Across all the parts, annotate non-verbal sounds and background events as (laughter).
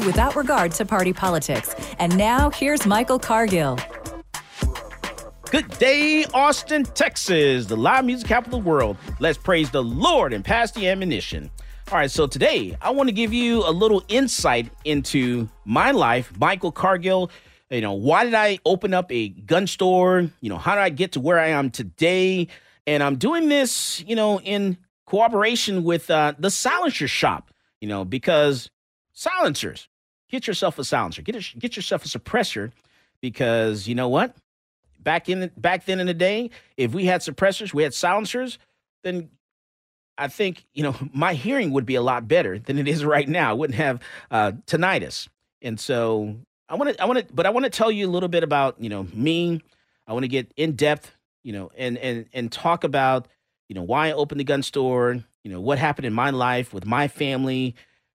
without regard to party politics. And now, here's Michael Cargill. Good day, Austin, Texas, the live music capital of the world. Let's praise the Lord and pass the ammunition. All right, so today I want to give you a little insight into my life, Michael Cargill. You know, why did I open up a gun store? You know, how did I get to where I am today? And I'm doing this, you know, in cooperation with uh, the Silencer Shop, you know, because silencers, get yourself a silencer, get, a, get yourself a suppressor, because you know what? back in back then in the day, if we had suppressors, we had silencers, then I think you know (laughs) my hearing would be a lot better than it is right now. I wouldn't have uh, tinnitus, and so I want to I want to, but I want to tell you a little bit about you know me. I want to get in depth, you know, and and and talk about you know why I opened the gun store. You know what happened in my life with my family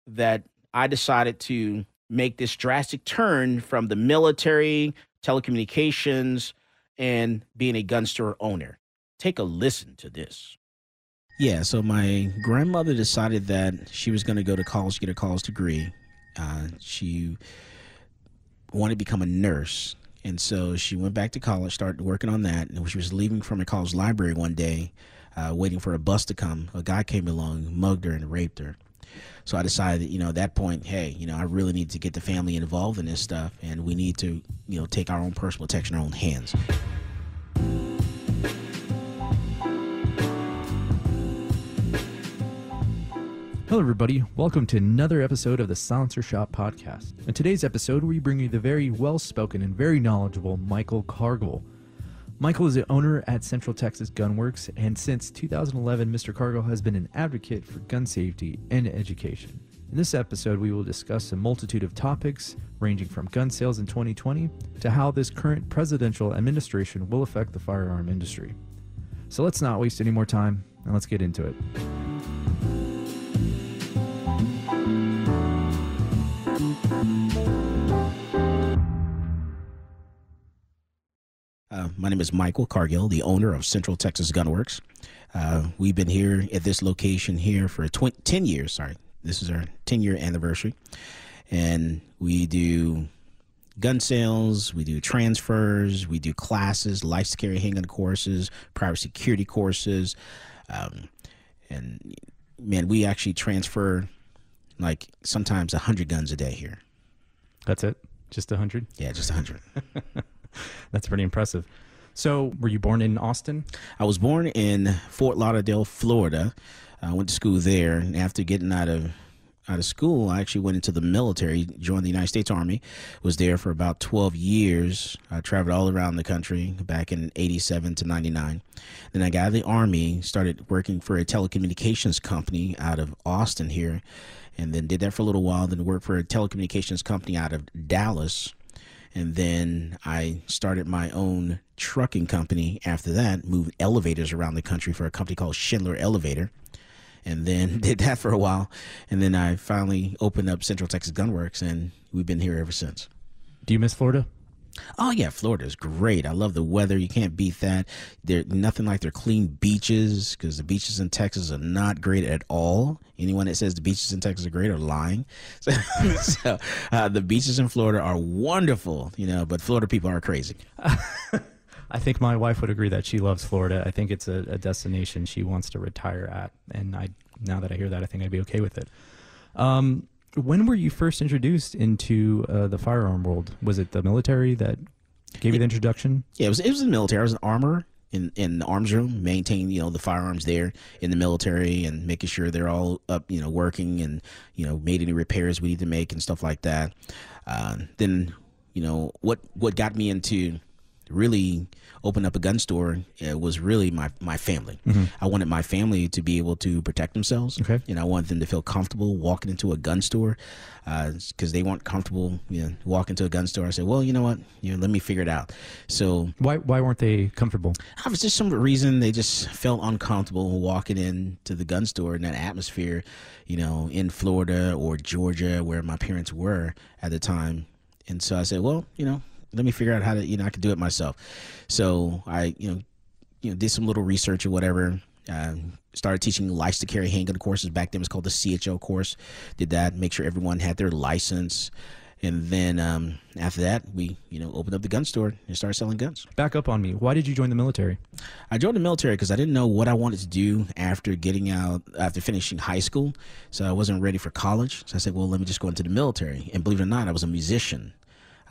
that I decided to make this drastic turn from the military, telecommunications, and being a gun store owner. Take a listen to this. Yeah, so my grandmother decided that she was going to go to college, get a college degree. Uh, she wanted to become a nurse. And so she went back to college, started working on that. And she was leaving from a college library one day, uh, waiting for a bus to come, a guy came along, mugged her, and raped her. So I decided, you know, at that point, hey, you know, I really need to get the family involved in this stuff, and we need to, you know, take our own personal protection in our own hands. Hello, everybody. Welcome to another episode of the Silencer Shop podcast. In today's episode, we bring you the very well spoken and very knowledgeable Michael Cargill. Michael is the owner at Central Texas Gunworks, and since 2011, Mr. Cargill has been an advocate for gun safety and education. In this episode, we will discuss a multitude of topics ranging from gun sales in 2020 to how this current presidential administration will affect the firearm industry. So let's not waste any more time and let's get into it. My name is Michael Cargill, the owner of Central Texas Gunworks. Uh, we've been here at this location here for tw- 10 years. Sorry, this is our 10 year anniversary. And we do gun sales, we do transfers, we do classes, life carry handgun courses, private security courses. Um, and man, we actually transfer like sometimes 100 guns a day here. That's it? Just 100? Yeah, just 100. (laughs) (laughs) That's pretty impressive. So, were you born in Austin? I was born in Fort Lauderdale, Florida. I went to school there, and after getting out of out of school, I actually went into the military, joined the United States Army, was there for about 12 years. I traveled all around the country back in 87 to 99. Then I got out of the Army, started working for a telecommunications company out of Austin here, and then did that for a little while, then worked for a telecommunications company out of Dallas. And then I started my own trucking company after that, moved elevators around the country for a company called Schindler Elevator and then (laughs) did that for a while. And then I finally opened up Central Texas Gunworks, and we've been here ever since. Do you miss Florida? Oh yeah, Florida's great. I love the weather. You can't beat that. There nothing like their clean beaches because the beaches in Texas are not great at all. Anyone that says the beaches in Texas are great are lying. So, (laughs) so uh, the beaches in Florida are wonderful, you know, but Florida people are crazy. (laughs) I think my wife would agree that she loves Florida. I think it's a, a, destination she wants to retire at, and I now that I hear that, I think I'd be okay with it. Um, when were you first introduced into uh, the firearm world? Was it the military that gave you the introduction? Yeah, it was. It was the military. I was an armor in in the arms room, maintaining you know the firearms there in the military and making sure they're all up, you know, working and you know made any repairs we need to make and stuff like that. Uh, then you know what what got me into really opened up a gun store uh, was really my my family. Mm-hmm. I wanted my family to be able to protect themselves, okay. and I wanted them to feel comfortable walking into a gun store because uh, they weren't comfortable. You know, walk into a gun store. I said, well, you know what, you know, let me figure it out. So why why weren't they comfortable? I was just some reason they just felt uncomfortable walking into the gun store in that atmosphere, you know, in Florida or Georgia where my parents were at the time. And so I said, well, you know, let me figure out how to you know I could do it myself. So I you know you know did some little research or whatever. Uh, started teaching license to carry handgun courses back then. It was called the CHL course. Did that, make sure everyone had their license, and then um, after that, we you know opened up the gun store and started selling guns. Back up on me. Why did you join the military? I joined the military because I didn't know what I wanted to do after getting out after finishing high school. So I wasn't ready for college. So I said, well, let me just go into the military. And believe it or not, I was a musician.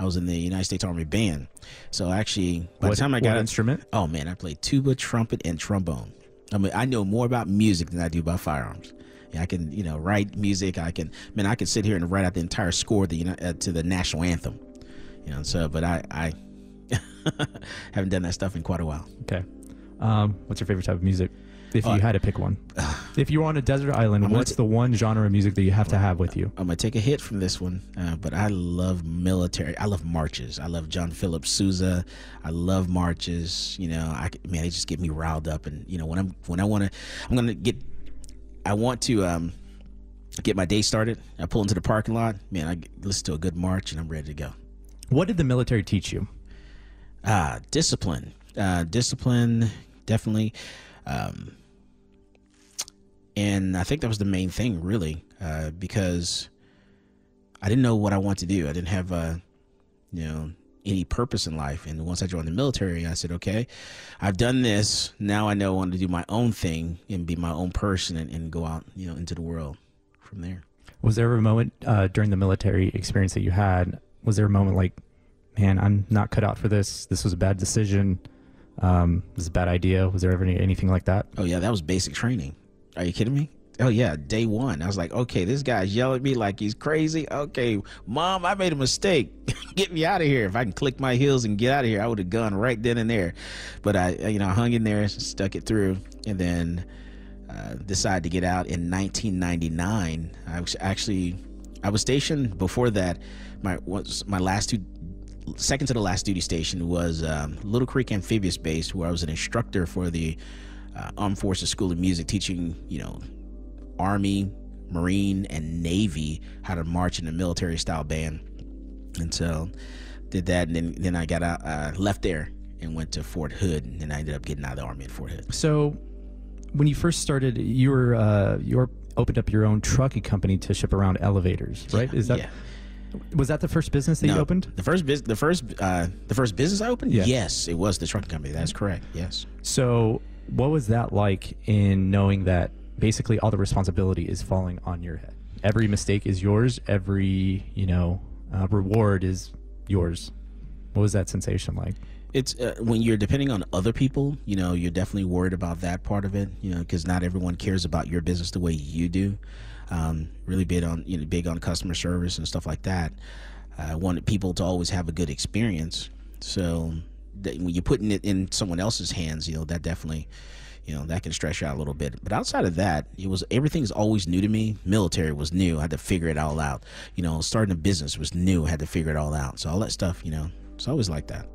I was in the United States Army Band. So actually, by what, the time I got an instrument, oh man, I played tuba, trumpet, and trombone. I mean, I know more about music than I do about firearms. Yeah, I can, you know, write music. I can, man, I can sit here and write out the entire score the, uh, to the national anthem. You know, so but I, I (laughs) haven't done that stuff in quite a while. Okay, um, what's your favorite type of music? If you uh, had to pick one. (sighs) if you were on a desert island, what's t- the one genre of music that you have to have with you? I'm gonna take a hit from this one, uh, but I love military. I love marches. I love John Philip Sousa. I love marches. You know, I man, they just get me riled up. And you know, when I'm when I want to, I'm gonna get. I want to um, get my day started. I pull into the parking lot. Man, I listen to a good march, and I'm ready to go. What did the military teach you? Ah, discipline. Uh, discipline, definitely. Um, and I think that was the main thing, really, uh, because I didn't know what I wanted to do. I didn't have, uh, you know, any purpose in life. And once I joined the military, I said, okay, I've done this. Now I know I want to do my own thing and be my own person and, and go out, you know, into the world from there. Was there a moment uh, during the military experience that you had? Was there a moment like, man, I'm not cut out for this. This was a bad decision. Um, this is a bad idea. Was there ever any, anything like that? Oh yeah, that was basic training. Are you kidding me? Oh yeah, day one. I was like, okay, this guy's yelling at me like he's crazy. Okay, mom, I made a mistake. (laughs) get me out of here. If I can click my heels and get out of here, I would have gone right then and there. But I, you know, hung in there, stuck it through, and then uh, decided to get out in 1999. I was actually, I was stationed before that. My was my last two second to the last duty station was um, Little Creek Amphibious Base, where I was an instructor for the uh, Armed Forces School of Music, teaching you know Army, Marine, and Navy how to march in a military style band. And so did that, and then then I got out, uh, left there and went to Fort Hood, and then I ended up getting out of the Army at Fort Hood. So when you first started, you were uh, you were opened up your own trucking company to ship around elevators, right? Yeah, Is that yeah. was that the first business that no, you opened? The first business, the first uh, the first business I opened. Yeah. Yes, it was the trucking company. That's correct. Yes. So what was that like in knowing that basically all the responsibility is falling on your head? Every mistake is yours. Every you know uh, reward is yours. What was that sensation like? It's uh, when you're depending on other people, you know, you're definitely worried about that part of it, you know, because not everyone cares about your business the way you do. Um, really big on, you know, big on customer service and stuff like that. I wanted people to always have a good experience. So when you're putting it in someone else's hands, you know, that definitely, you know, that can stress you out a little bit. But outside of that, it was everything's always new to me. Military was new. I had to figure it all out. You know, starting a business was new. I had to figure it all out. So all that stuff, you know, it's always like that.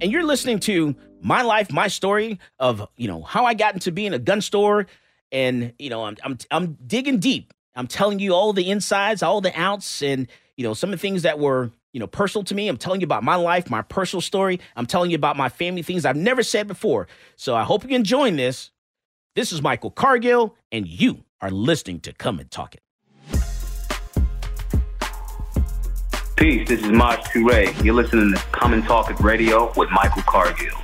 And you're listening to my life, my story of, you know, how I got into being a gun store. And, you know, I'm, I'm, I'm digging deep. I'm telling you all the insides, all the outs, and, you know, some of the things that were you know, personal to me. I'm telling you about my life, my personal story. I'm telling you about my family, things I've never said before. So I hope you can join this. This is Michael Cargill, and you are listening to Come and Talk It. Peace, this is Maj Toure. You're listening to Come and Talk It Radio with Michael Cargill.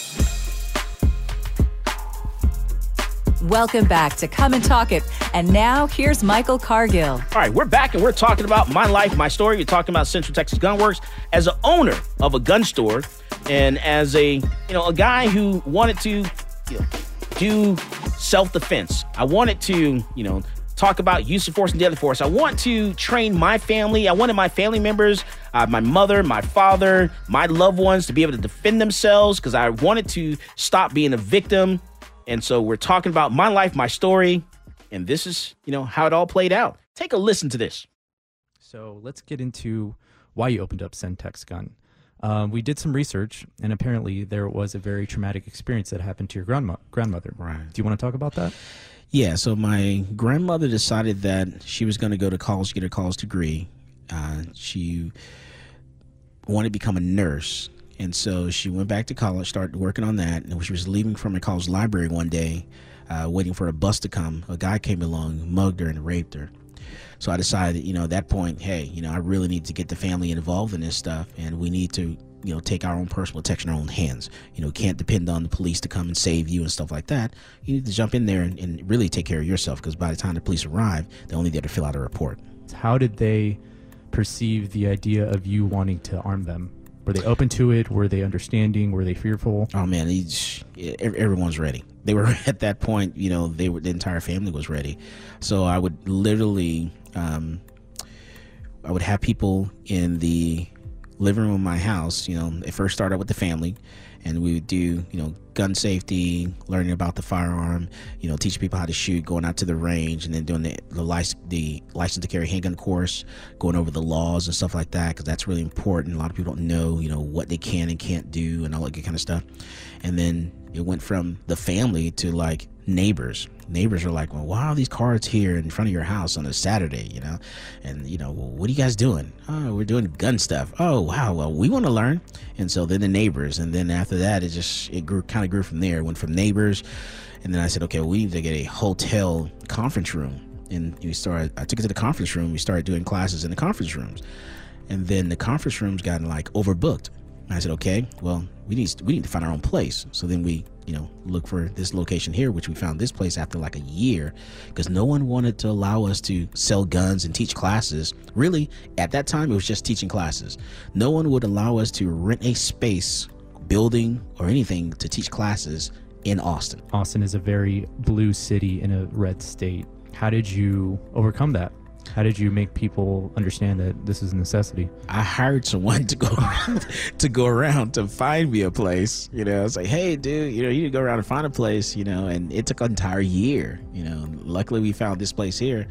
Welcome back to Come and Talk It. And now here's Michael Cargill. All right, we're back and we're talking about my life, my story. We're talking about Central Texas Gun Works as an owner of a gun store and as a you know a guy who wanted to you know, do self-defense. I wanted to you know talk about use of force and deadly force. I want to train my family. I wanted my family members, uh, my mother, my father, my loved ones to be able to defend themselves because I wanted to stop being a victim and so we're talking about my life, my story, and this is, you know, how it all played out. Take a listen to this. So let's get into why you opened up Centex Gun. Um, we did some research, and apparently there was a very traumatic experience that happened to your grandma- grandmother. Right. Do you want to talk about that? Yeah. So my grandmother decided that she was going to go to college get her college degree. Uh, she wanted to become a nurse, and so she went back to college, started working on that. And she was leaving from her college library one day, uh, waiting for a bus to come, a guy came along, mugged her, and raped her. So I decided, you know, at that point, hey, you know, I really need to get the family involved in this stuff, and we need to, you know, take our own personal protection in our own hands. You know, can't depend on the police to come and save you and stuff like that. You need to jump in there and, and really take care of yourself, because by the time the police arrive, they're only there to fill out a report. How did they perceive the idea of you wanting to arm them? Were they open to it? Were they understanding? Were they fearful? Oh man, each, everyone's ready. They were (laughs) at that point. You know, they were the entire family was ready. So I would literally, um, I would have people in the living room of my house. You know, they first started with the family, and we would do you know gun safety, learning about the firearm, you know, teaching people how to shoot, going out to the range, and then doing the the the license to carry handgun course, going over the laws and stuff like that because that's really important. A lot of people don't know you know what they can and can't do and all that kind of stuff. And then it went from the family to like neighbors. Neighbors are like, well, why are these cars here in front of your house on a Saturday? You know, and you know, well, what are you guys doing? Oh, we're doing gun stuff. Oh, wow. Well, we want to learn. And so then the neighbors, and then after that, it just it grew kind of grew from there. It went from neighbors, and then I said, okay, well, we need to get a hotel conference room. And we started. I took it to the conference room. We started doing classes in the conference rooms, and then the conference rooms got like overbooked. I said, okay, well, we need we need to find our own place. So then we, you know, look for this location here, which we found this place after like a year, because no one wanted to allow us to sell guns and teach classes. Really, at that time, it was just teaching classes. No one would allow us to rent a space, building, or anything to teach classes in Austin. Austin is a very blue city in a red state. How did you overcome that? How did you make people understand that this is a necessity? I hired someone to go around, to go around to find me a place. You know, it's like, hey, dude, you know, you need to go around and find a place. You know, and it took an entire year. You know, luckily we found this place here,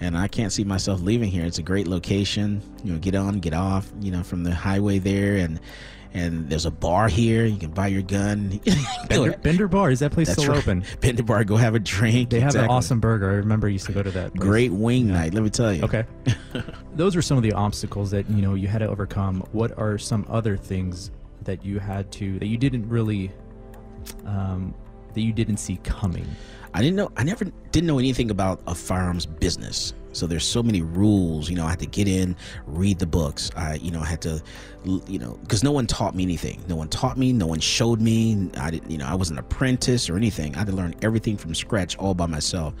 and I can't see myself leaving here. It's a great location. You know, get on, get off. You know, from the highway there, and and there's a bar here. You can buy your gun. (laughs) Bender, Bender Bar is that place That's still right. open? (laughs) Bender Bar, go have a drink. They have an awesome burger. I remember I used to go to that. place. great wing night. Let me tell you. Okay. (laughs) Those were some of the obstacles that you know you had to overcome. What are some other things that you had to that you didn't really um, that you didn't see coming? I didn't know. I never didn't know anything about a firearms business. So there's so many rules. You know, I had to get in, read the books. I, you know, I had to, you know, because no one taught me anything. No one taught me. No one showed me. I didn't, you know, I was an apprentice or anything. I had to learn everything from scratch all by myself.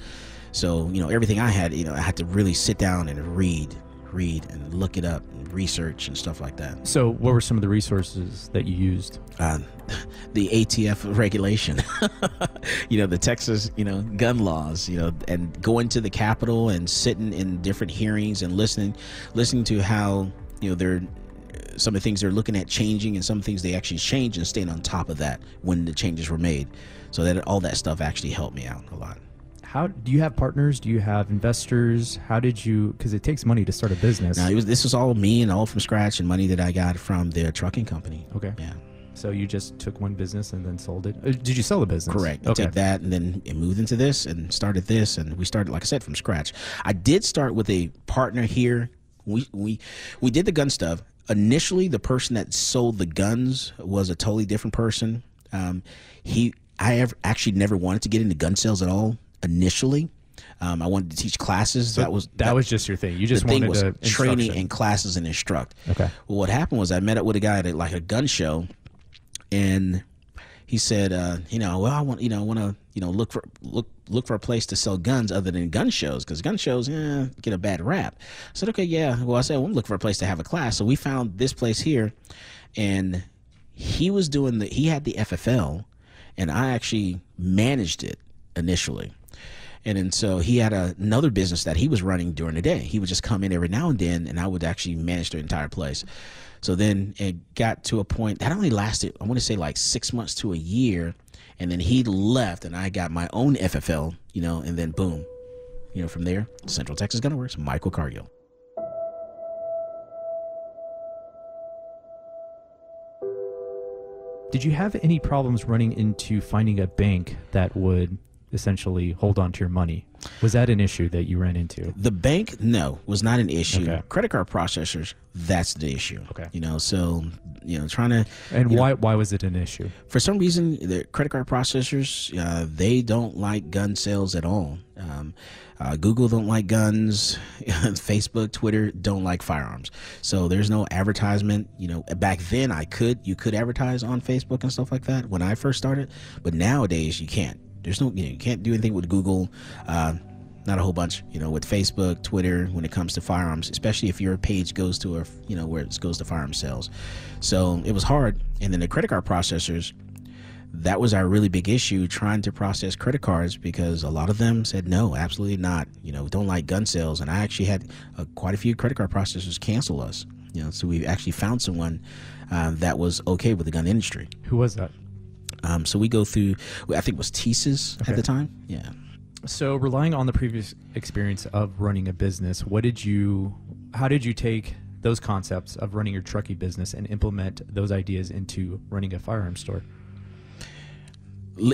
So you know, everything I had, you know, I had to really sit down and read, read, and look it up, and research and stuff like that. So, what were some of the resources that you used? Uh, (laughs) the ATF regulation, (laughs) you know, the Texas, you know, gun laws, you know, and going to the Capitol and sitting in different hearings and listening, listening to how you know they're some of the things they're looking at changing and some things they actually change and staying on top of that when the changes were made. So that all that stuff actually helped me out a lot how do you have partners? Do you have investors? How did you? Because it takes money to start a business. No, was, this was all me and all from scratch and money that I got from the trucking company. Okay. Yeah. So you just took one business and then sold it. Uh, did you sell the business? Correct. Okay. Took that and then it moved into this and started this, and we started, like I said, from scratch. I did start with a partner here. We we we did the gun stuff. Initially, the person that sold the guns was a totally different person. Um, he I have actually never wanted to get into gun sales at all initially. Um, I wanted to teach classes. So that was that, that, was just your thing. You just the wanted thing was to training and classes and instruct. Okay. Well, what happened was I met up with a guy at a, like a gun show, and he said, uh, you know, well, I want, you know, I want to, you know, look for look look for a place to sell guns other than gun shows because gun shows eh, get a bad rap. I said, okay, yeah. Well, I said, well, I'm looking for a place to have a class. So we found this place here, and he was doing the he had the FFL, and I actually managed it initially. And then so he had a, another business that he was running during the day. He would just come in every now and then, and I would actually manage the entire place. So then it got to a point that only lasted, I want to say like six months to a year. And then he left, and I got my own FFL, you know, and then boom, you know, from there, Central Texas Gun Works, Michael Cargill. Did you have any problems running into finding a bank that would essentially hold on to your money. Was that an issue that you ran into? The bank, no, was not an issue. Okay. Credit card processors, that's the issue. Okay. You know, so you know, trying to and why know, why was it an issue? For some reason, the credit card processors uh, they don't like gun sales at all. Um, uh, Google don't like guns. (laughs) Facebook, Twitter don't like firearms. So there's no advertisement. You know, back then I could you could advertise on Facebook and stuff like that when I first started, but nowadays you can't. There's no, you, know, you can't do anything with Google. Uh, not a whole bunch, you know, with Facebook, Twitter, when it comes to firearms, especially if your page goes to a, you know, where it goes to firearm sales. So it was hard. And then the credit card processors, that was our really big issue trying to process credit cards because a lot of them said no, absolutely not. You know, don't like gun sales. And I actually had uh, quite a few credit card processors cancel us. You know, so we actually found someone uh, that was okay with the gun industry. Who was that? Um, so we go through, I think it was TSYS okay. at the time. Yeah. So relying on the previous experience of running a business, what did you, how did you take those concepts of running your trucking business and implement those ideas into running a firearm store?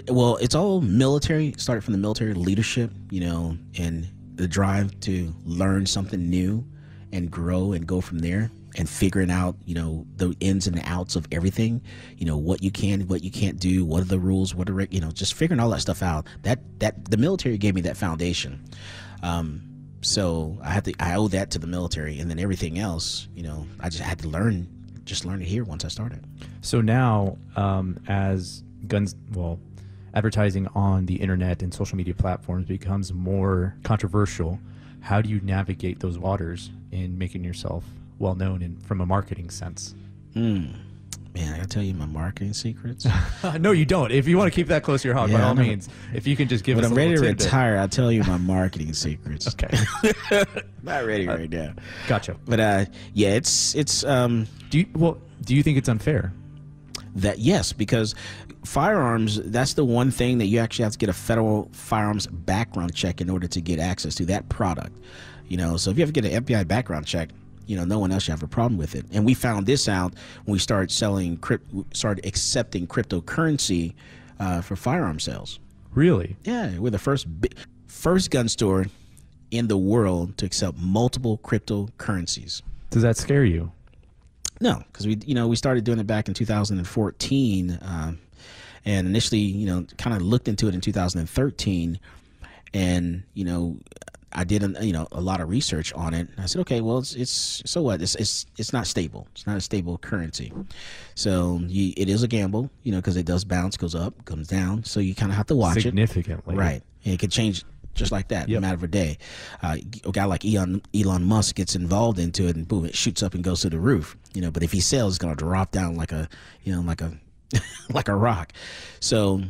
Well, it's all military. Started from the military leadership, you know, and the drive to learn something new and grow and go from there and figuring out you know the ins and outs of everything you know what you can what you can't do what are the rules what are you know just figuring all that stuff out. That that the military gave me that foundation. Um, so i have to i owe that to the military. And then everything else you know i just had to learn just learn it here once i started. So now um, as guns well advertising on the internet and social media platforms becomes more controversial how do you navigate those waters in making yourself well known in from a marketing sense. Mm. Man, I gotta tell you my marketing secrets. (laughs) no, you don't. If you want to keep that close to your heart, yeah, by all means, if you can just give but us. I'm ready to tidbit. retire. I'll tell you my (laughs) marketing secrets. okay. (laughs) Not ready right now. Gotcha. But uh, yeah, it's it's. Um, do you well? Do you think it's unfair? That yes, because firearms. That's the one thing that you actually have to get a federal firearms background check in order to get access to that product. You know, so if you have to get an FBI background check, you know, no one else should have a problem with it. And we found this out when we started selling, started accepting cryptocurrency uh, for firearm sales. Really? Yeah, we're the first first gun store in the world to accept multiple cryptocurrencies. Does that scare you? No, because we, you know, we started doing it back in 2014, um, and initially, you know, kind of looked into it in 2013, and you know, I did, you know, a lot of research on it. I said, okay, well, it's, it's so what? It's, it's it's not stable. It's not a stable currency. So you, it is a gamble, you know, because it does bounce, goes up, comes down. So you kind of have to watch Significantly. it. Significantly, right. And it could change just like that in Yep. a matter of a day. Uh, a guy like Elon Elon Musk gets involved into it, and boom, it shoots up and goes to the roof. You know, but if he sells, it's gonna drop down like a, you know, like a, (laughs) like a rock. So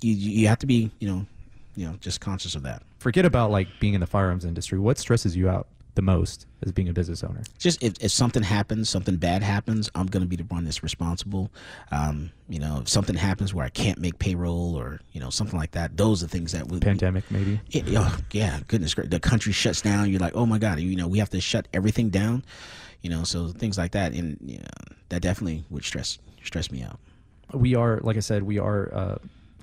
you you have to be, you know, you know, just conscious of that. Forget about like being in the firearms industry. What stresses you out the most as being a business owner? just if, if something happens, something bad happens, I'm going to be the one that's responsible. Um, you know, if something happens where I can't make payroll or you know something like that, those are things that would Pandemic, maybe. It, oh, yeah, goodness gracious, the country shuts down. You're like, oh my god, you know, we have to shut everything down. You know, so things like that, and you know, that definitely would stress stress me out. We are, like I said, we are uh,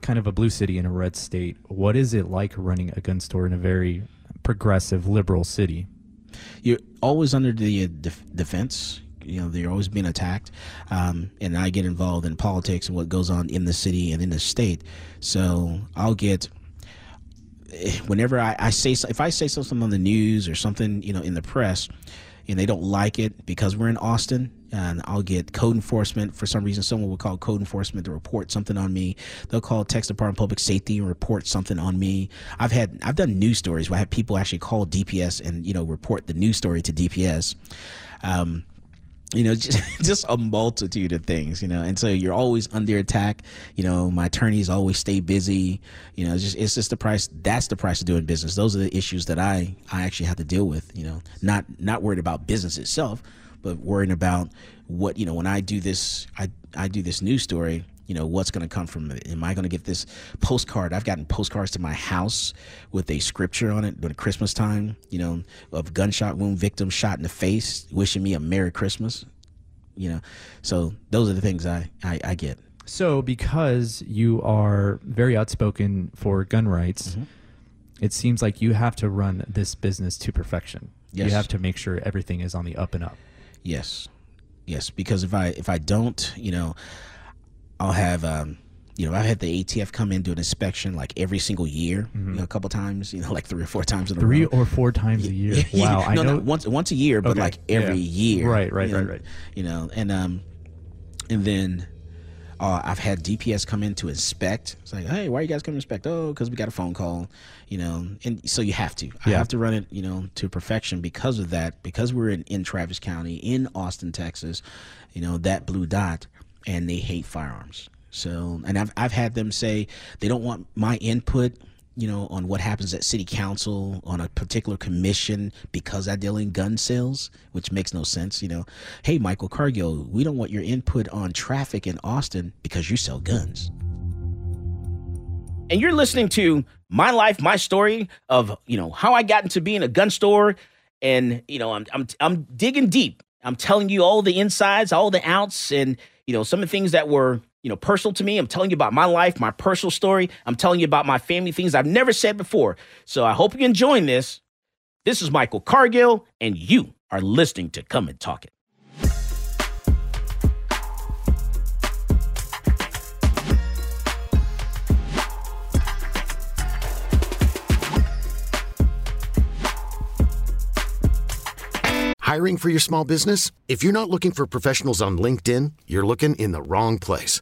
kind of a blue city in a red state. What is it like running a gun store in a very progressive, liberal city? you're always under the uh, def- defense. You know, they're always being attacked. Um, and I get involved in politics and what goes on in the city and in the state. So I'll get eh, whenever I, I say if I say something on the news or something, you know, in the press, and they don't like it because we're in Austin, and I'll get code enforcement for some reason. Someone will call code enforcement to report something on me. They'll call Texas Department of Public Safety and report something on me. I've had I've done news stories where I have people actually call DPS and you know report the news story to DPS. Um, you know (laughs) just, just a multitude of things you know and so you're always under attack you know my attorneys always stay busy you know it's just it's just the price that's the price of doing business those are the issues that i i actually have to deal with you know not not worried about business itself but worrying about what you know when i do this i i do this news story you know what's going to come from it am i going to get this postcard i've gotten postcards to my house with a scripture on it during christmas time you know of gunshot wound victims shot in the face wishing me a merry christmas you know so those are the things i i, I get So, because you are very outspoken for gun rights, Mm-hmm. it seems like you have to run this business to perfection. Yes. You have to make sure everything is on the up and up. Yes yes because if i if i don't you know i'll have um you know, I've had the ATF come in do an inspection like every single year, you know, a couple times, you know, like three or four times in a Mm-hmm. Three or four times a year. (laughs) Wow. I know. no, once once a year, but Okay, like every yeah. year. Right, right, you know, right, right. You know, and um, and then uh, I've had DPS come in to inspect. It's like, hey, why are you guys coming to inspect? Oh, because we got a phone call. You know, and so you have to. I have to run it, you know, to perfection because of that. Because we're in in Travis County, in Austin, Texas. You know that blue dot, and they hate firearms. So, and I've I've had them say they don't want my input you know, on what happens at city council on a particular commission because I deal in gun sales, which makes no sense. You know, hey, Michael Cargill, we don't want your input on traffic in Austin because you sell guns. And you're listening to my life, my story of you know how I got into being a gun store, and you know I'm I'm I'm digging deep. I'm telling you all the insides, all the outs, and you know some of the things that were you know personal to me. I'm telling you about my life, my personal story. I'm telling you about my family, things I've never said before. So I hope you're enjoying this. This is Michael Cargill, and you are listening to Come and Talk It. Hiring for your small business? If you're not looking for professionals on LinkedIn, you're looking in the wrong place.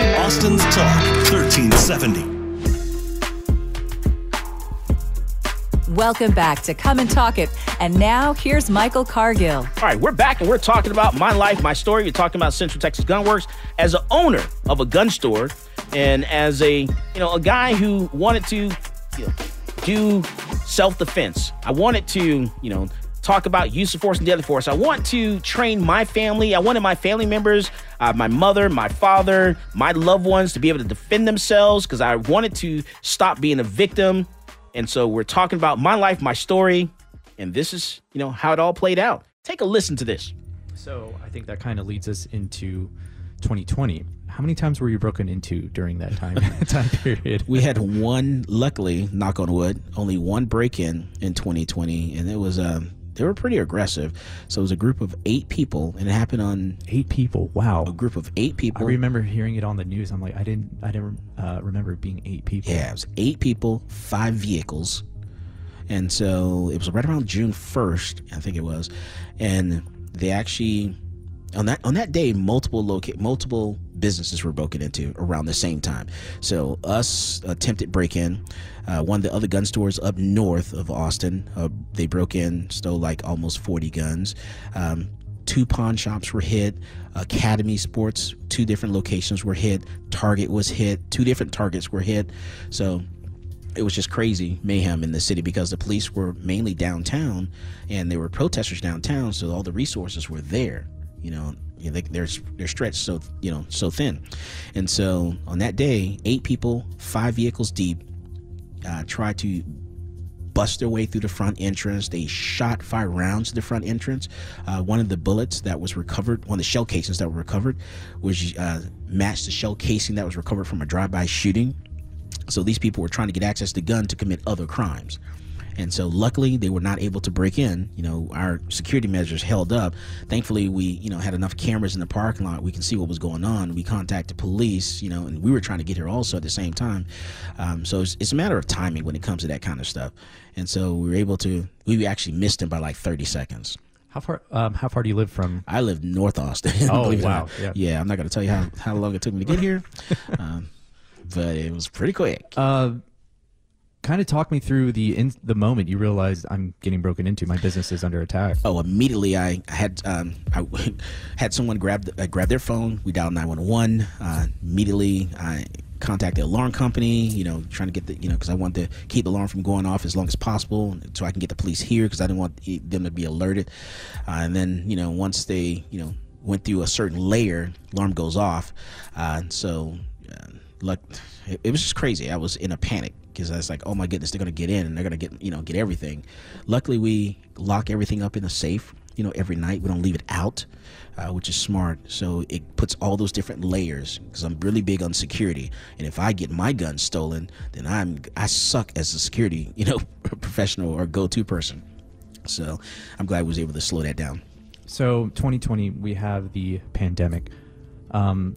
Austin's Talk 1370. Welcome back to Come and Talk It. And now here's Michael Cargill. All right, we're back and we're talking about my life, my story. We're talking about Central Texas Gun Works as an owner of a gun store and as a you know a guy who wanted to you know, do self defense. I wanted to you know talk about use of force and deadly force. I want to train my family. I wanted my family members, uh, my mother, my father, my loved ones to be able to defend themselves because I wanted to stop being a victim and so we're talking about my life, my story, and this is, you know, how it all played out. Take a listen to this. So I think that kind of leads us into 2020. How many times were you broken into during that time (laughs) (laughs) time period? We had one, luckily, knock on wood, only one break in in 2020, and it was um they were pretty aggressive. So it was a group of eight people, and it happened on eight people. Wow, a group of eight people. I remember hearing it on the news. I'm like, I didn't, I didn't uh, remember it being eight people. Yeah, it was eight people, five vehicles, and so it was right around June 1st, I think it was, and they actually on that on that day multiple multiple businesses were broken into around the same time. So us attempted break in uh, one of the other gun stores up north of austin uh, they broke in stole like almost 40 guns. Um, two pawn shops were hit academy sports two different locations were hit target was hit two different targets were hit. So it was just crazy mayhem in the city because the police were mainly downtown and there were protesters downtown so all the resources were there you know they, they're they're stretched so you know so thin. And so on that day eight people five vehicles deep uh, tried to bust their way through the front entrance. They shot five rounds to the front entrance. Uh, one of the bullets that was recovered one of the shell cases that were recovered was uh, matched the shell casing that was recovered from a drive-by shooting. So these people were trying to get access to gun to commit other crimes and so luckily they were not able to break in. You know, our security measures held up. Thankfully, we, you know, had enough cameras in the parking lot. We can see what was going on. We contacted police, you know, and we were trying to get here also at the same time. Um, so it's, it's a matter of timing when it comes to that kind of stuff. And so we were able to, we actually missed him by like 30 seconds. How far? Um, how far do you live from? I live North Austin. (laughs) Oh wow! Yeah. yeah, I'm not going to tell you how, how long it took me to get here, (laughs) um, but it was pretty quick. Uh, kind of talk me through the in, the moment you realized I'm getting broken into. My business is under attack. Oh, immediately I had um, I (laughs) had someone grab uh, grab their phone. We dialed nine one one. Uh, immediately I the alarm company. You know, trying to get the you know because I want to keep the alarm from going off as long as possible, so I can get the police here because I didn't want them to be alerted. Uh, and then you know once they you know went through a certain layer, alarm goes off. Uh, so. Uh, like it, it was just crazy. I was in a panic because I was like, oh my goodness, they're gonna get in and they're gonna get you know get everything. Luckily, we lock everything up in a safe. You know, every night we don't leave it out, uh, which is smart. So it puts all those different layers because I'm really big on security. And if I get my gun stolen, then I'm I suck as a security (laughs) you know professional or go-to person. So I'm glad I was able to slow that down. So 2020, we have the pandemic. Um,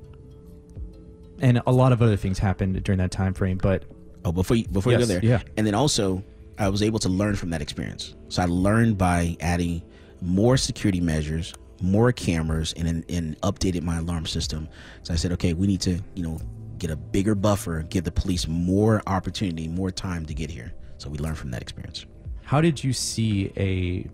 and a lot of other things happened during that time frame. But oh, before you, before yes, you go there, yeah, and then also I was able to learn from that experience. So I learned by adding more security measures, more cameras, and and updated my alarm system. So I said, okay, we need to you know get a bigger buffer, give the police more opportunity, more time to get here. So we learned from that experience. How did you see a?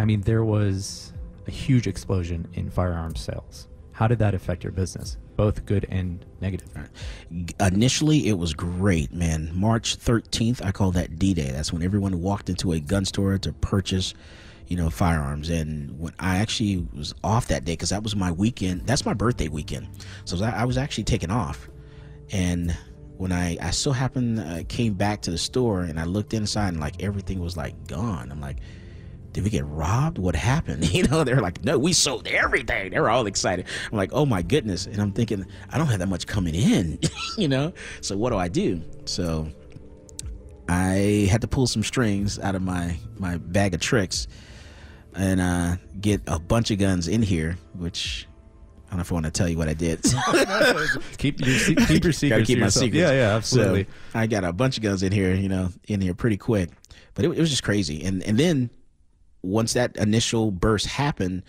I mean, there was a huge explosion in firearms sales. How did that affect your business? Both good and negative? Initially, it was great, man. March 13th, I call that D Day. That's when everyone walked into a gun store to purchase, you know, firearms. And when I actually was off that day, because that was my weekend, that's my birthday weekend. So I was actually taken off. And when I, I so happened, uh, came back to the store and I looked inside and like everything was like gone. I'm like, did we get robbed? What happened? (laughs) You know, they're like, no, we sold everything. They're all excited. I'm like, oh my goodness. And I'm thinking, I don't have that much coming in, (laughs) you know? So what do I do? So I had to pull some strings out of my, my bag of tricks and uh, get a bunch of guns in here, which I don't know if I want to tell you what I did. (laughs) keep your keep your secrets. Gotta keep my secrets. Yeah, yeah, absolutely. So I got a bunch of guns in here, you know, in here pretty quick, but it, it was just crazy. And and then once that initial burst happened,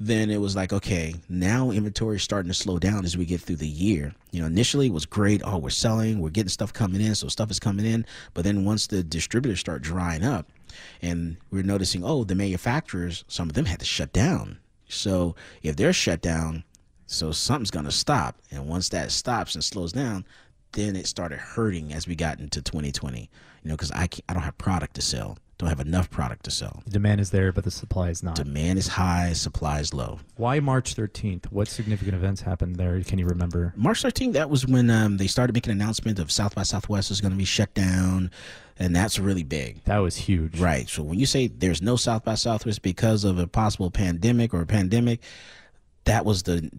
then it was like, okay, now inventory is starting to slow down as we get through the year. You know, initially it was great. Oh, we're selling, we're getting stuff coming in, so stuff is coming in. But then once the distributors start drying up, and we're noticing, oh, the manufacturers, some of them had to shut down. So if they're shut down, so something's to stop. And once that stops and slows down, then it started hurting as we got into 2020. You know, because I I don't have product to sell don't have enough product to sell. The demand is there, but the supply is not. Demand is high, supply is low. Why March 13th? What significant events happened there? Can you remember? March 13th, that was when um, they started making an announcement of South by Southwest is going to be shut down. And that's really big. That was huge. Right. So when you say there's no South by Southwest because of a possible pandemic or a pandemic, that was the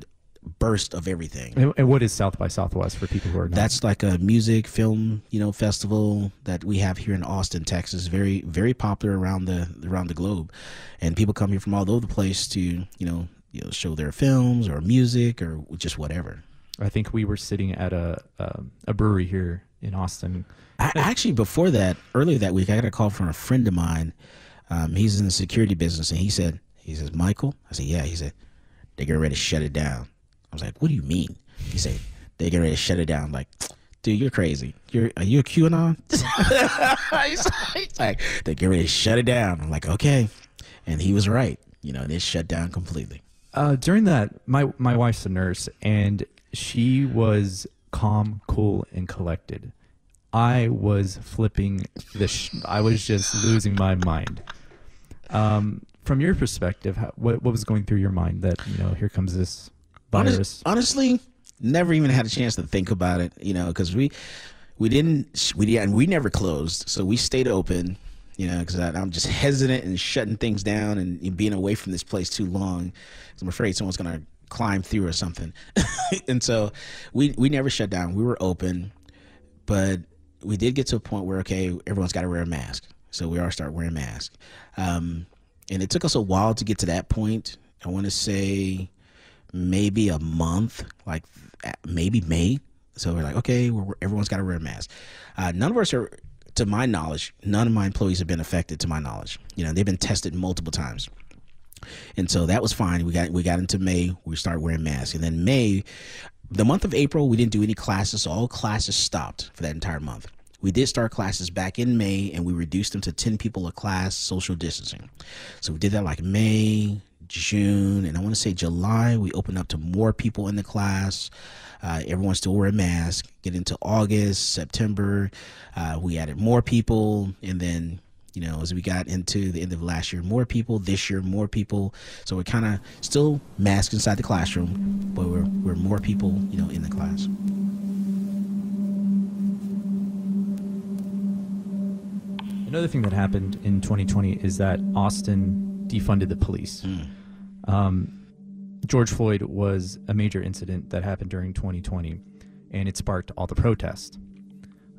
burst of everything. And, and, what is South by Southwest for people who are not? That's like a music film, you know, festival that we have here in Austin, Texas. Very, very popular around the around the globe, and people come here from all over the place to, you know, you know, show their films or music or just whatever. I think we were sitting at a um, a brewery here in Austin. I, actually, before that, earlier that week, I got a call from a friend of mine. Um, he's in the security business, and he said, he says, Michael. I said, yeah. He said, they're getting ready to shut it down was like, "What do you mean?" He said, "They get ready to shut it down." like, dude, you're crazy. You're are you a QAnon? (laughs) he's like, they get ready to shut it down. I'm like, okay, and he was right. You know, it shut down completely. Uh, during that, my my wife's a nurse, and she was calm, cool, and collected. I was flipping the. Sh- I was just losing my mind. Um, from your perspective, how, what what was going through your mind that you know here comes this virus? honestly, never even had a chance to think about it. You know, because we we didn't we yeah, and we never closed, so we stayed open. You know, because I'm just hesitant and shutting things down and being away from this place too long. Cause I'm afraid someone's gonna climb through or something. (laughs) and so we we never shut down. We were open, but we did get to a point where okay, everyone's got to wear a mask. So we all start wearing masks. Um, and it took us a while to get to that point. I want to say maybe a month, like maybe May. So we're like, okay, we're, everyone's got to wear a mask. Uh, none of us are, to my knowledge, none of my employees have been affected. To my knowledge, you know, they've been tested multiple times, and so that was fine. We got we got into May, we started wearing masks, and then May, the month of April, we didn't do any classes. So all classes stopped for that entire month. We did start classes back in May, and we reduced them to ten people a class, social distancing. So we did that like May, June, and I want to say July, we opened up to more people in the class. Uh, everyone still wear a mask. Get into August, September, uh, we added more people, and then you know as we got into the end of last year, more people. This year, more people. So we're kind of still masked inside the classroom, but we're we're more people, you know, in the class. Another thing that happened in 2020 is that Austin defunded the police. Mm. Um, George Floyd was a major incident that happened during 2020, and it sparked all the protests.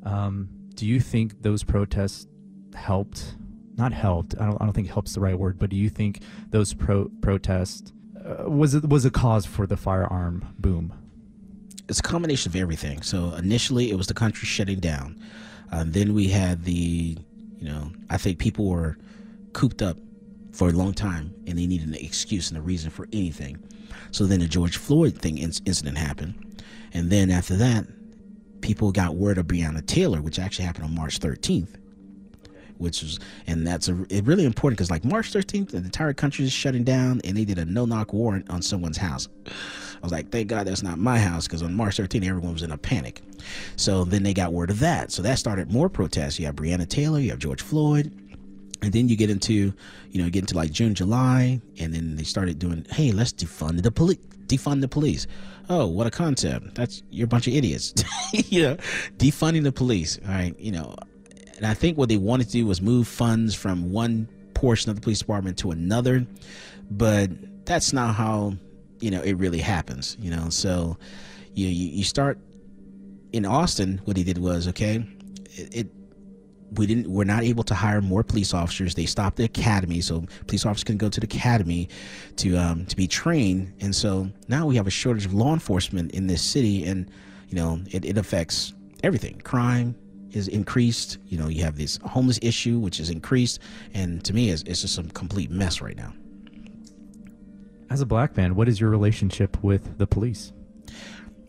Um, do you think those protests helped? Not helped. I don't. I don't think helps the right word. But do you think those pro- protests uh, was it was a cause for the firearm boom? It's a combination of everything. So initially, it was the country shutting down. Uh, then we had the, you know, I think people were cooped up for a long time and they needed an excuse and a reason for anything. So then the George Floyd thing incident happened. And then after that, people got word of Breonna Taylor, which actually happened on March 13th. Which was, and that's a, it really important because, like March 13th, the entire country is shutting down, and they did a no-knock warrant on someone's house. I was like, thank God that's not my house because on March 13th, everyone was in a panic. So then they got word of that. So that started more protests. You have Breonna Taylor, you have George Floyd, and then you get into you know get into like june july and then they started doing hey let's defund the police defund the police. Oh what a concept. That's you're a bunch of idiots. (laughs) You know defunding the police all right? You know and i think what they wanted to do was move funds from one portion of the police department to another but that's not how you know it really happens you know? So you you, you start in austin what he did was okay it, it we didn't we're not able to hire more police officers. They stopped the academy so police officers can go to the academy to um, to be trained. And so now we have a shortage of law enforcement in this city and you know it, it affects everything. Crime is increased. You know you have this homeless issue which is increased. And to me it's, it's just a complete mess right now. As a black man, what is your relationship with the police?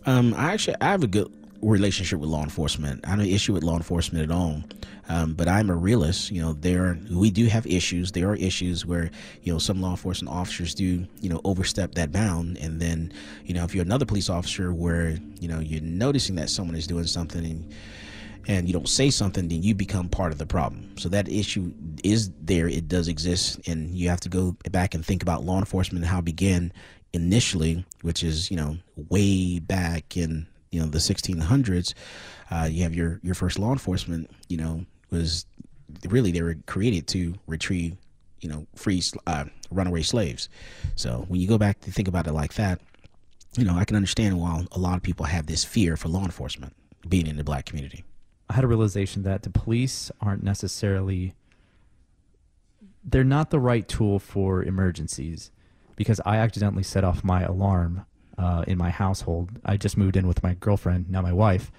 Um, I actually I have a good relationship with law enforcement. I have an issue with law enforcement at all. Um, but I'm a realist. You know, there we do have issues. There are issues where you know some law enforcement officers do you know overstep that bound, and then you know if you're another police officer where you know you're noticing that someone is doing something and and you don't say something, then you become part of the problem. So that issue is there. It does exist, and you have to go back and think about law enforcement and how it began initially, which is you know way back in you know the 1600s. Uh, you have your your first law enforcement, you know, was really they were created to retrieve you know free uh, runaway slaves so when you go back to think about it like that you know i can understand why a lot of people have this fear for law enforcement being in the black community i had a realization that the police aren't necessarily they're not the right tool for emergencies because i accidentally set off my alarm uh, in my household i just moved in with my girlfriend now my wife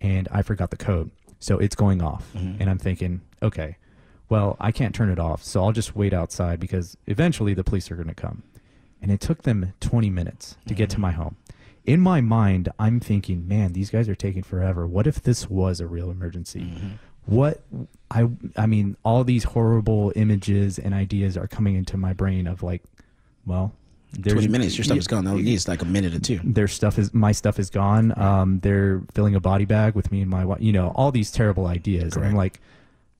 and i forgot the code so it's going off. Mm-hmm. And I'm thinking, okay, well, I can't turn it off. So I'll just wait outside because eventually the police are going to come. And it took them 20 minutes to mm-hmm. get to mm-hmm. my home. In my mind, I'm thinking, man, these guys are taking forever. What if this was a real emergency? Mm-hmm. What I I mean, all these horrible images and ideas are coming into my brain of like, well, there's, 20 minutes, your stuff is gone. You need like a minute or two. Their stuff is, my stuff is gone. Um, they're filling a body bag with me and my wife, you know, all these terrible ideas. And I'm like,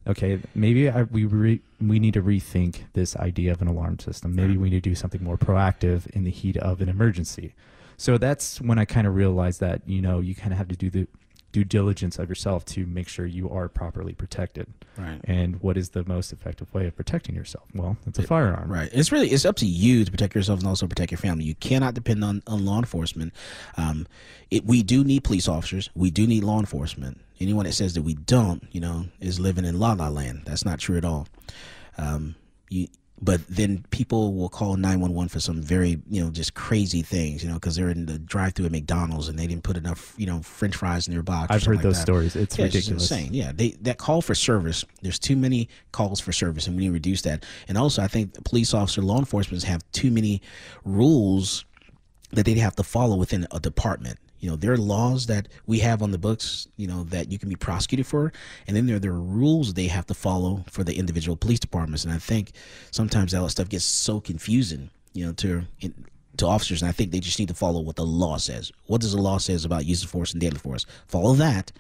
okay, maybe I, we re, we need to rethink this idea of an alarm system. Maybe we need to do something more proactive in the heat of an emergency. So that's when I kind of realized that, you know, you kind of have to do the due diligence of yourself to make sure you are properly protected. Right. And what is the most effective way of protecting yourself? Well, it's a it, firearm. Right. It's really it's up to you to protect yourself and also protect your family. You cannot depend on, on law enforcement. Um, it, we do need police officers. We do need law enforcement. Anyone that says that we don't, you know, is living in la la land. That's not true at all. Um, you but then people will call 911 for some very you know just crazy things you know because they're in the drive-through at mcdonald's and they didn't put enough you know french fries in their box i've heard like those that. stories. It's yeah, ridiculous. it's insane. Yeah they that call for service there's too many calls for service and we need to reduce that. And also i think police officer law enforcement have too many rules that they have to follow within a department you know, there are laws that we have on the books, you know, that you can be prosecuted for, and then there are the rules they have to follow for the individual police departments. And I think sometimes that stuff gets so confusing, you know, to to officers. And I think they just need to follow what the law says. What does the law says about use of force and deadly force? Follow that,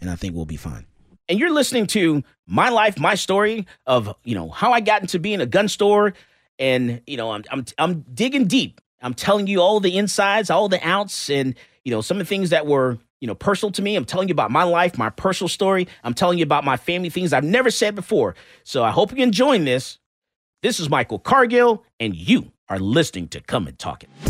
and I think we'll be fine. And you're listening to my life, my story of you know how I got into being a gun store, and you know I'm I'm I'm digging deep. I'm telling you all the insides, all the outs, and you know, some of the things that were, you know, personal to me. I'm telling you about my life, my personal story. I'm telling you about my family, things I've never said before. So I hope you're enjoying this. This is Michael Cargill, and you are listening to Come and Talk It.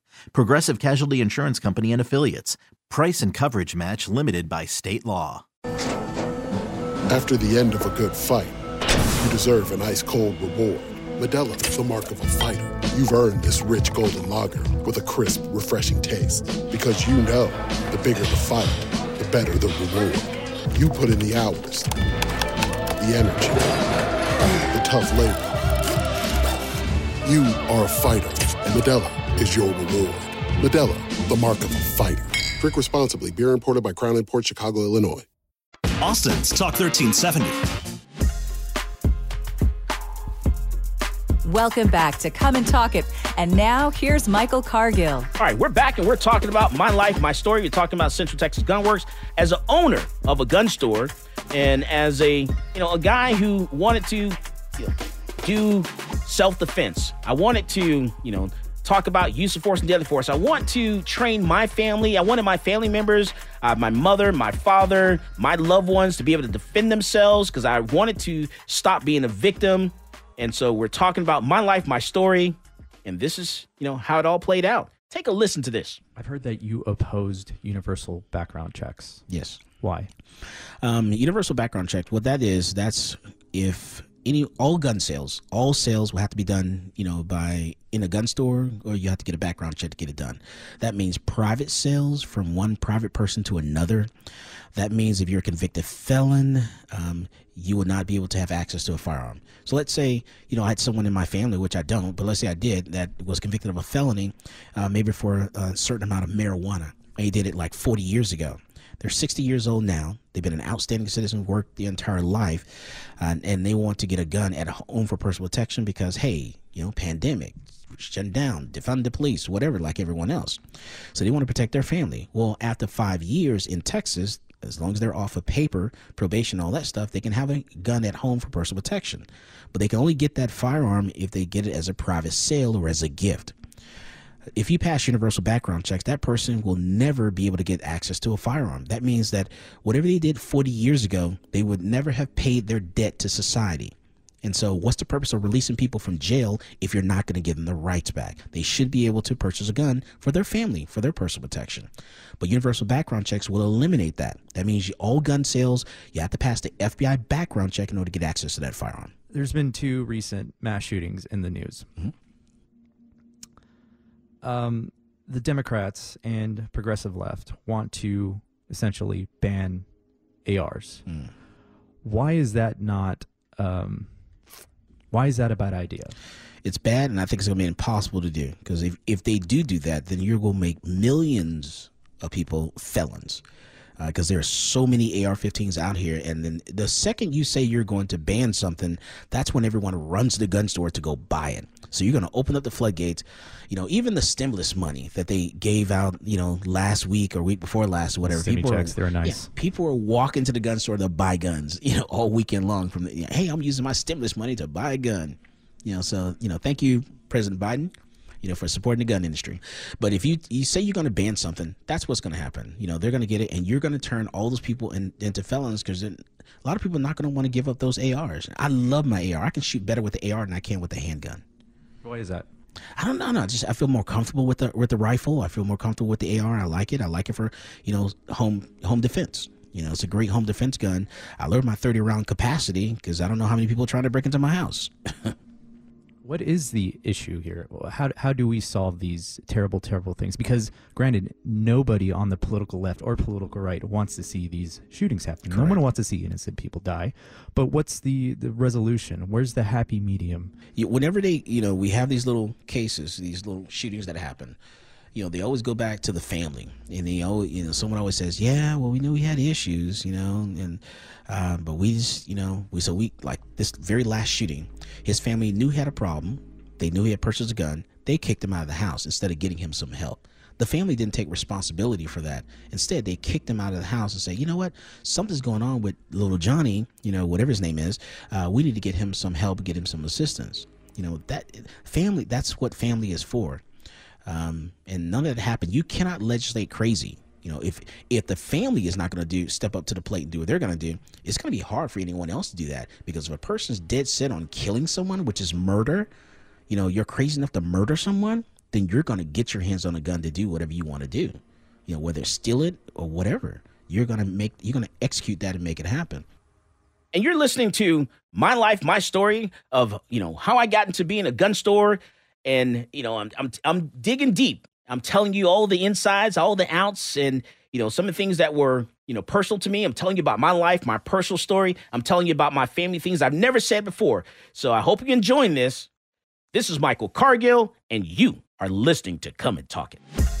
Progressive Casualty Insurance Company and Affiliates. Price and coverage match limited by state law. After the end of a good fight, you deserve an ice cold reward. Modelo is the mark of a fighter. You've earned this rich golden lager with a crisp, refreshing taste. Because you know the bigger the fight, the better the reward. You put in the hours, the energy the tough labor. You are a fighter, and Modelo is your reward. Modelo, the mark of a fighter. Drink responsibly. Beer imported by Crown Imports Chicago, Illinois. Austin's Talk 1370. Welcome back to Come and Talk It. And now here's Michael Cargill. All right, we're back and we're talking about my life, my story. We're talking about Central Texas Gunworks as an owner of a gun store and as a you know a guy who wanted to you know, do self defense. I wanted to you know talk about use of force and deadly force. I want to train my family. I wanted my family members, uh, my mother, my father, my loved ones to be able to defend themselves because I wanted to stop being a victim. And so we're talking about my life, my story, and this is, you know, how it all played out. Take a listen to this. I've heard that you opposed universal background checks. Yes. Why? Um, universal background check. What that is, that's if any all gun sales, all sales will have to be done, you know, by in a gun store, or you have to get a background check to get it done. That means private sales from one private person to another. That means if you're a convicted felon, um, you will not be able to have access to a firearm. So let's say, you know, I had someone in my family, which I don't, but let's say I did, that was convicted of a felony, uh, maybe for a certain amount of marijuana. And he did it like 40 years ago. They're 60 years old now. They've been an outstanding citizen, worked the entire life, uh, and they want to get a gun at home for personal protection because, hey, you know, pandemic, shut down, defund the police, whatever, like everyone else. So they want to protect their family. Well, after five years in Texas, as long as they're off of paper, probation, all that stuff, they can have a gun at home for personal protection. But they can only get that firearm if they get it as a private sale or as a gift. If you pass universal background checks, that person will never be able to get access to a firearm. That means that whatever they did 40 years ago, they would never have paid their debt to society. And so, what's the purpose of releasing people from jail if you're not going to give them the rights back? They should be able to purchase a gun for their family, for their personal protection. But universal background checks will eliminate that. That means you, all gun sales, you have to pass the FBI background check in order to get access to that firearm. There's been two recent mass shootings in the news. Mm-hmm. Um, the Democrats and progressive left want to essentially ban ARs. Mm. Why is that not? Um, why is that a bad idea? It's bad, and I think it's going to be impossible to do because if, if they do do that, then you're going to make millions of people felons because uh, there are so many AR-15s out here. And then the second you say you're going to ban something, that's when everyone runs to the gun store to go buy it. So you're going to open up the floodgates. You know, even the stimulus money that they gave out, you know, last week or week before last, or whatever. people checks, are, they're nice. Yeah, people are walking to the gun store to buy guns, (laughs) you know, all weekend long. From the, hey, I'm using my stimulus money to buy a gun. You know, so you know, thank you, President Biden you know, for supporting the gun industry. But if you you say you're going to ban something, that's what's going to happen. You know, they're going to get it, and you're going to turn all those people in, into felons because a lot of people are not going to want to give up those ARs. I love my AR. I can shoot better with the AR than I can with the handgun. Why is that? I don't know. No, just I feel more comfortable with the with the rifle. I feel more comfortable with the AR. I like it. I like it for you know home home defense. You know, it's a great home defense gun. I learned my 30 round capacity because I don't know how many people are trying to break into my house. (laughs) what is the issue here? How, how do we solve these terrible, terrible things? Because, granted, nobody on the political left or political right wants to see these shootings happen. Correct. No one wants to see innocent people die. But what's the, the resolution? Where's the happy medium? Yeah, whenever they, you know, we have these little cases, these little shootings that happen, you know, they always go back to the family, and they always, you know, someone always says, "Yeah, well, we knew he had issues, you know, and uh, but we just, you know, we so we like this very last shooting, his family knew he had a problem. They knew he had purchased a gun. They kicked him out of the house instead of getting him some help. The family didn't take responsibility for that. Instead, they kicked him out of the house and say, you know what, something's going on with little Johnny, you know, whatever his name is. Uh, we need to get him some help, get him some assistance. You know that family. That's what family is for um, and none of that happened. You cannot legislate crazy. You know, if if the family is not going to do step up to the plate and do what they're going to do, it's going to be hard for anyone else to do that. Because if a person's dead set on killing someone, which is murder, you know, you're crazy enough to murder someone, then you're going to get your hands on a gun to do whatever you want to do. You know, whether steal it or whatever, you're going to make you're going to execute that and make it happen. And you're listening to my life, my story of you know how I got into being a gun store and you know I'm I'm I'm digging deep. I'm telling you all the insides, all the outs, and you know some of the things that were you know personal to me. I'm telling you about my life, my personal story. I'm telling you about my family things I've never said before. So I hope you're enjoying this. This is Michael Cargill, and you are listening to Come and Talk It.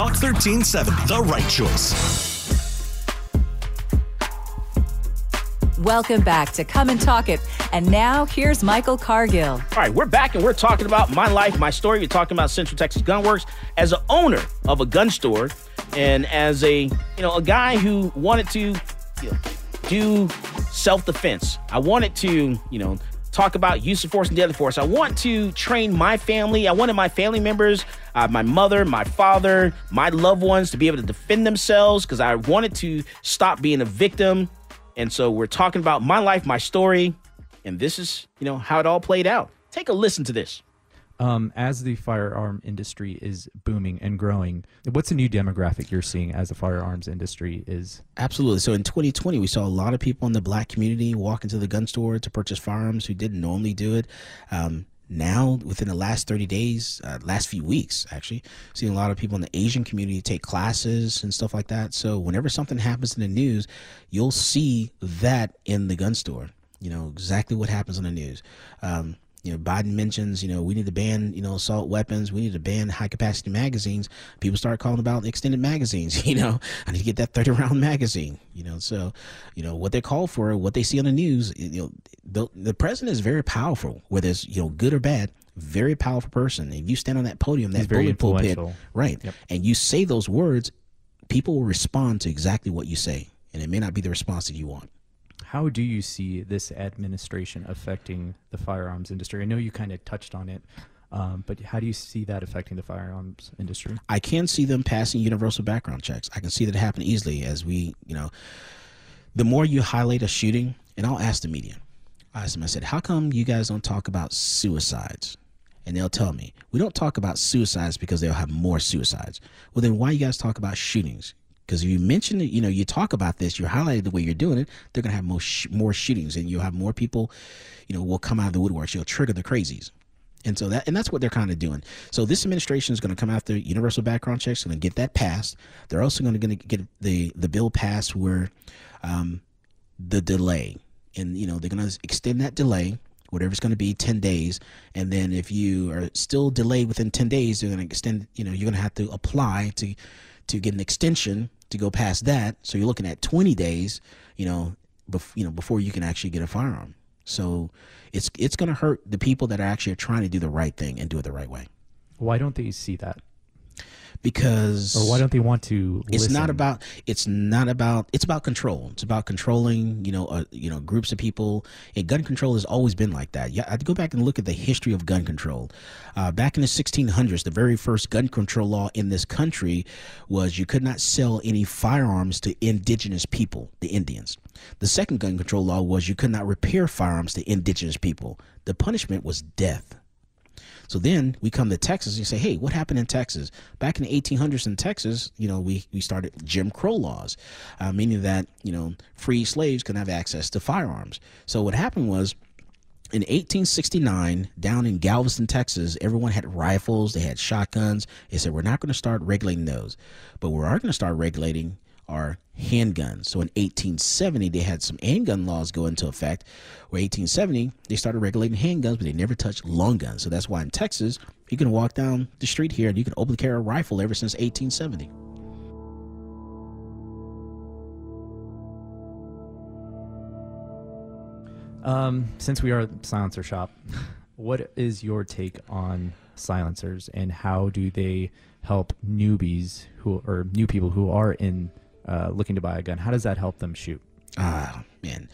Talk 1370, the right choice. Welcome back to Come and Talk It. And now here's Michael Cargill. All right, we're back and we're talking about my life, my story. We're talking about Central Texas Gunworks as an owner of a gun store and as a, you know, a guy who wanted to you know, do self-defense. I wanted to, you know, talk about use of force and deadly force. I want to train my family. I wanted my family members, uh, my mother, my father, my loved ones to be able to defend themselves because I wanted to stop being a victim. And so we're talking about my life, my story, and this is, you know, how it all played out. Take a listen to this. Um, as the firearm industry is booming and growing, what's a new demographic you're seeing as the firearms industry is? Absolutely. So in 2020, we saw a lot of people in the black community walk into the gun store to purchase firearms who didn't normally do it. Um, now, within the last 30 days, uh, last few weeks, actually, seeing a lot of people in the Asian community take classes and stuff like that. So whenever something happens in the news, you'll see that in the gun store. You know exactly what happens in the news. Um, you know, Biden mentions, you know, we need to ban, you know, assault weapons. We need to ban high capacity magazines. People start calling about extended magazines. (laughs) You know, I need to get that 30 round magazine, you know. So, you know, what they call for, what they see on the news, you know, the, the president is very powerful, whether it's, you know, good or bad, very powerful person. If you stand on that podium, that very pulpit, right, yep. and you say those words, people will respond to exactly what you say. And it may not be the response that you want. How do you see this administration affecting the firearms industry? I know you kind of touched on it, um, but how do you see that affecting the firearms industry? I can see them passing universal background checks. I can see that happen easily as we, you know, the more you highlight a shooting, and I'll ask the media. I asked them, I said, how come you guys don't talk about suicides? And they'll tell me, we don't talk about suicides because they'll have more suicides. Well, then why you guys talk about shootings? Because if you mention it, you know, you talk about this, you highlight the way you're doing it, they're going to have more, sh- more shootings and you'll have more people, you know, will come out of the woodworks. You'll trigger the crazies. And so that, and that's what they're kind of doing. So this administration is going to come after universal background checks, going to get that passed. They're also going to get the the bill passed where um, the delay, and you know they're going to extend that delay, whatever it's going to be, ten days. And then if you are still delayed within ten days, they're going to extend. You know, you're going to have to apply to to get an extension to go past that. So you're looking at 20 days, you know, bef- you know, before you can actually get a firearm. So it's it's going to hurt the people that are actually trying to do the right thing and do it the right way. Why don't they see that? Because or why don't they want to it's listen? not about it's not about it's about control. It's about controlling you know uh, you know groups of people. And gun control has always been like that. Yeah i'd go back and look at the history of gun control. Uh, back in the 1600s the very first gun control law in this country was you could not sell any firearms to indigenous people the indians. The second gun control law was you could not repair firearms to indigenous people. The punishment was death so then we come to Texas and say, hey, what happened in Texas? Back in the 1800s in Texas, you know, we, we started Jim Crow laws, uh, meaning that, you know, free slaves can have access to firearms. So what happened was, in 1869, down in Galveston, Texas, everyone had rifles, they had shotguns. They said, We're not going to start regulating those, but we are going to start regulating are handguns. So in 1870, they had some handgun laws go into effect. Where 1870, they started regulating handguns, but they never touched long guns. So that's why in Texas, you can walk down the street here and you can openly carry a rifle ever since 1870. Um, since we are silencer shop, what is your take on silencers and how do they help newbies who or new people who are in uh, looking to buy a gun? How does that help them shoot? Ah, man.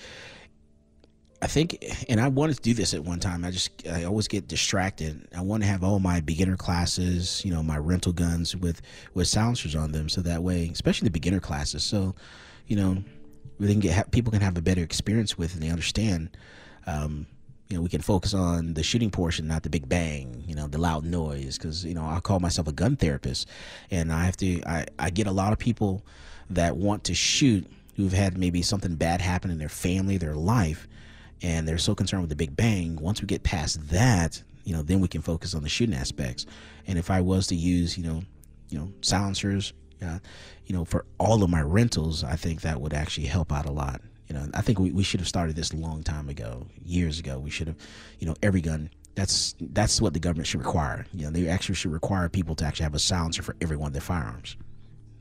I think, and I wanted to do this at one time. I just, I always get distracted. I want to have all my beginner classes, you know, my rental guns with with silencers on them, so that way, especially the beginner classes, so you know, we can get people can have a better experience with, and they understand. Um, you know, we can focus on the shooting portion, not the big bang, you know, the loud noise. Because you know, I call myself a gun therapist, and I have to. I I get a lot of people that want to shoot who've had maybe something bad happen in their family, their life, and they're so concerned with the big bang. Once we get past that, you know, then we can focus on the shooting aspects. And if I was to use, you know, you know, silencers, uh, you know, for all of my rentals, I think that would actually help out a lot. You know, I think we, we should have started this a long time ago, years ago. We should have, you know, every gun. That's that's what the government should require. You know, they actually should require people to actually have a silencer for every one of their firearms.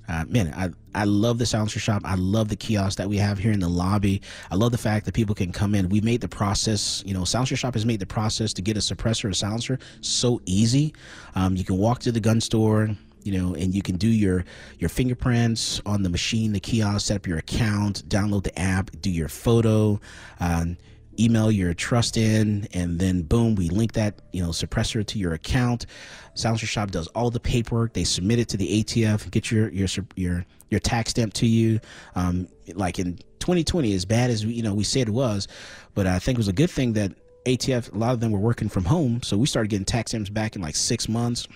Uh, man, I, I love the silencer shop. I love the kiosk that we have here in the lobby. I love the fact that people can come in. We made the process, you know, silencer shop has made the process to get a suppressor or silencer so easy. Um, you can walk to the gun store, you know, and you can do your your fingerprints on the machine, the kiosk, set up your account, download the app, do your photo. Um, email your trust in and then boom we link that you know suppressor to your account. Silencer shop does all the paperwork. They submit it to the atf get your your your your tax stamp to you. Um, like in 2020 as bad as we, you know we said it was but i think it was a good thing that atf a lot of them were working from home so we started getting tax stamps back in like six months.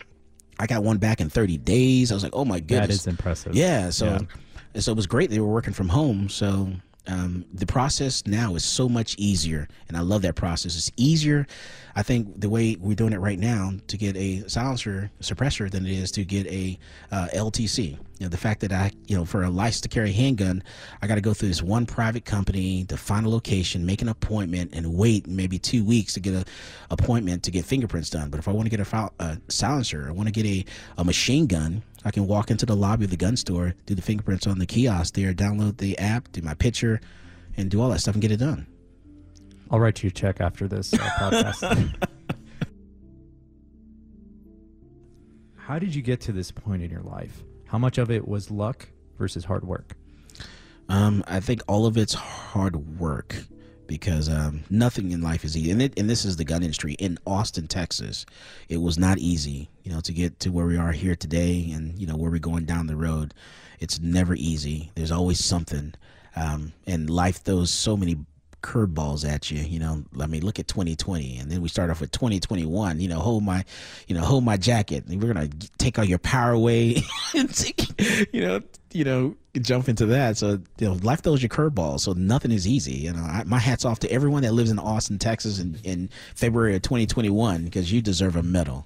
I got one back in 30 days. I was like oh my goodness That is impressive. yeah so Yeah. and so it was great they were working from home so um, the process now is so much easier and i love that process. It's easier i think the way we're doing it right now to get a silencer suppressor than it is to get a uh, ltc you know the fact that i you know for a license to carry a handgun i got to go through this one private company to find a location make an appointment and wait maybe two weeks to get a appointment to get fingerprints done but if i want to get a, a silencer i want to get a, a machine gun I can walk into the lobby of the gun store, do the fingerprints on the kiosk there, download the app, do my picture, and do all that stuff and get it done. I'll write you a check after this uh, podcast. (laughs) How did you get to this point in your life? How much of it was luck versus hard work? Um, I think all of it's hard work because um, nothing in life is easy. And, it, and this is the gun industry in Austin, Texas. It was not easy, you know, to get to where we are here today and, you know, where we're going down the road. It's never easy. There's always something. Um, and life throws so many curveballs at you, you know. I mean, look at 2020, and then we start off with 2021. You know, hold my, you know, hold my jacket. And we're gonna take all your power away, (laughs) and take, you know, you know, jump into that. So you know, life throws you curveballs. So nothing is easy. You know, I, my hats off to everyone that lives in Austin, Texas, in, in February of 2021 because you deserve a medal.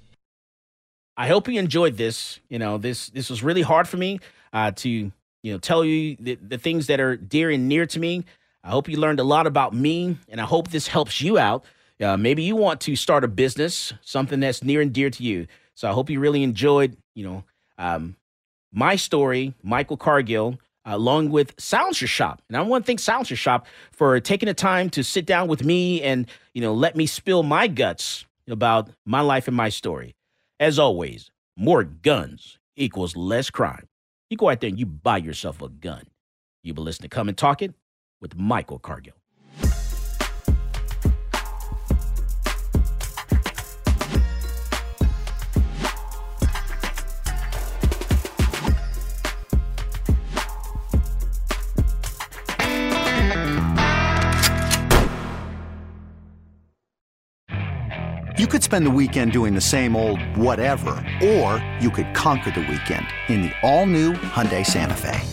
I hope you enjoyed this. You know, this this was really hard for me uh, to you know tell you the, the things that are dear and near to me. I hope you learned a lot about me, and I hope this helps you out. Uh, maybe you want to start a business, something that's near and dear to you. So I hope you really enjoyed, you know, um, my story, Michael Cargill, along with Silencer Shop. And I want to thank Silencer Shop for taking the time to sit down with me and, you know, let me spill my guts about my life and my story. As always, more guns equals less crime. You go out there and you buy yourself a gun. You've been listening to Come and Talk It with Michael Cargill. You could spend the weekend doing the same old whatever, or you could conquer the weekend in the all-new Hyundai Santa Fe.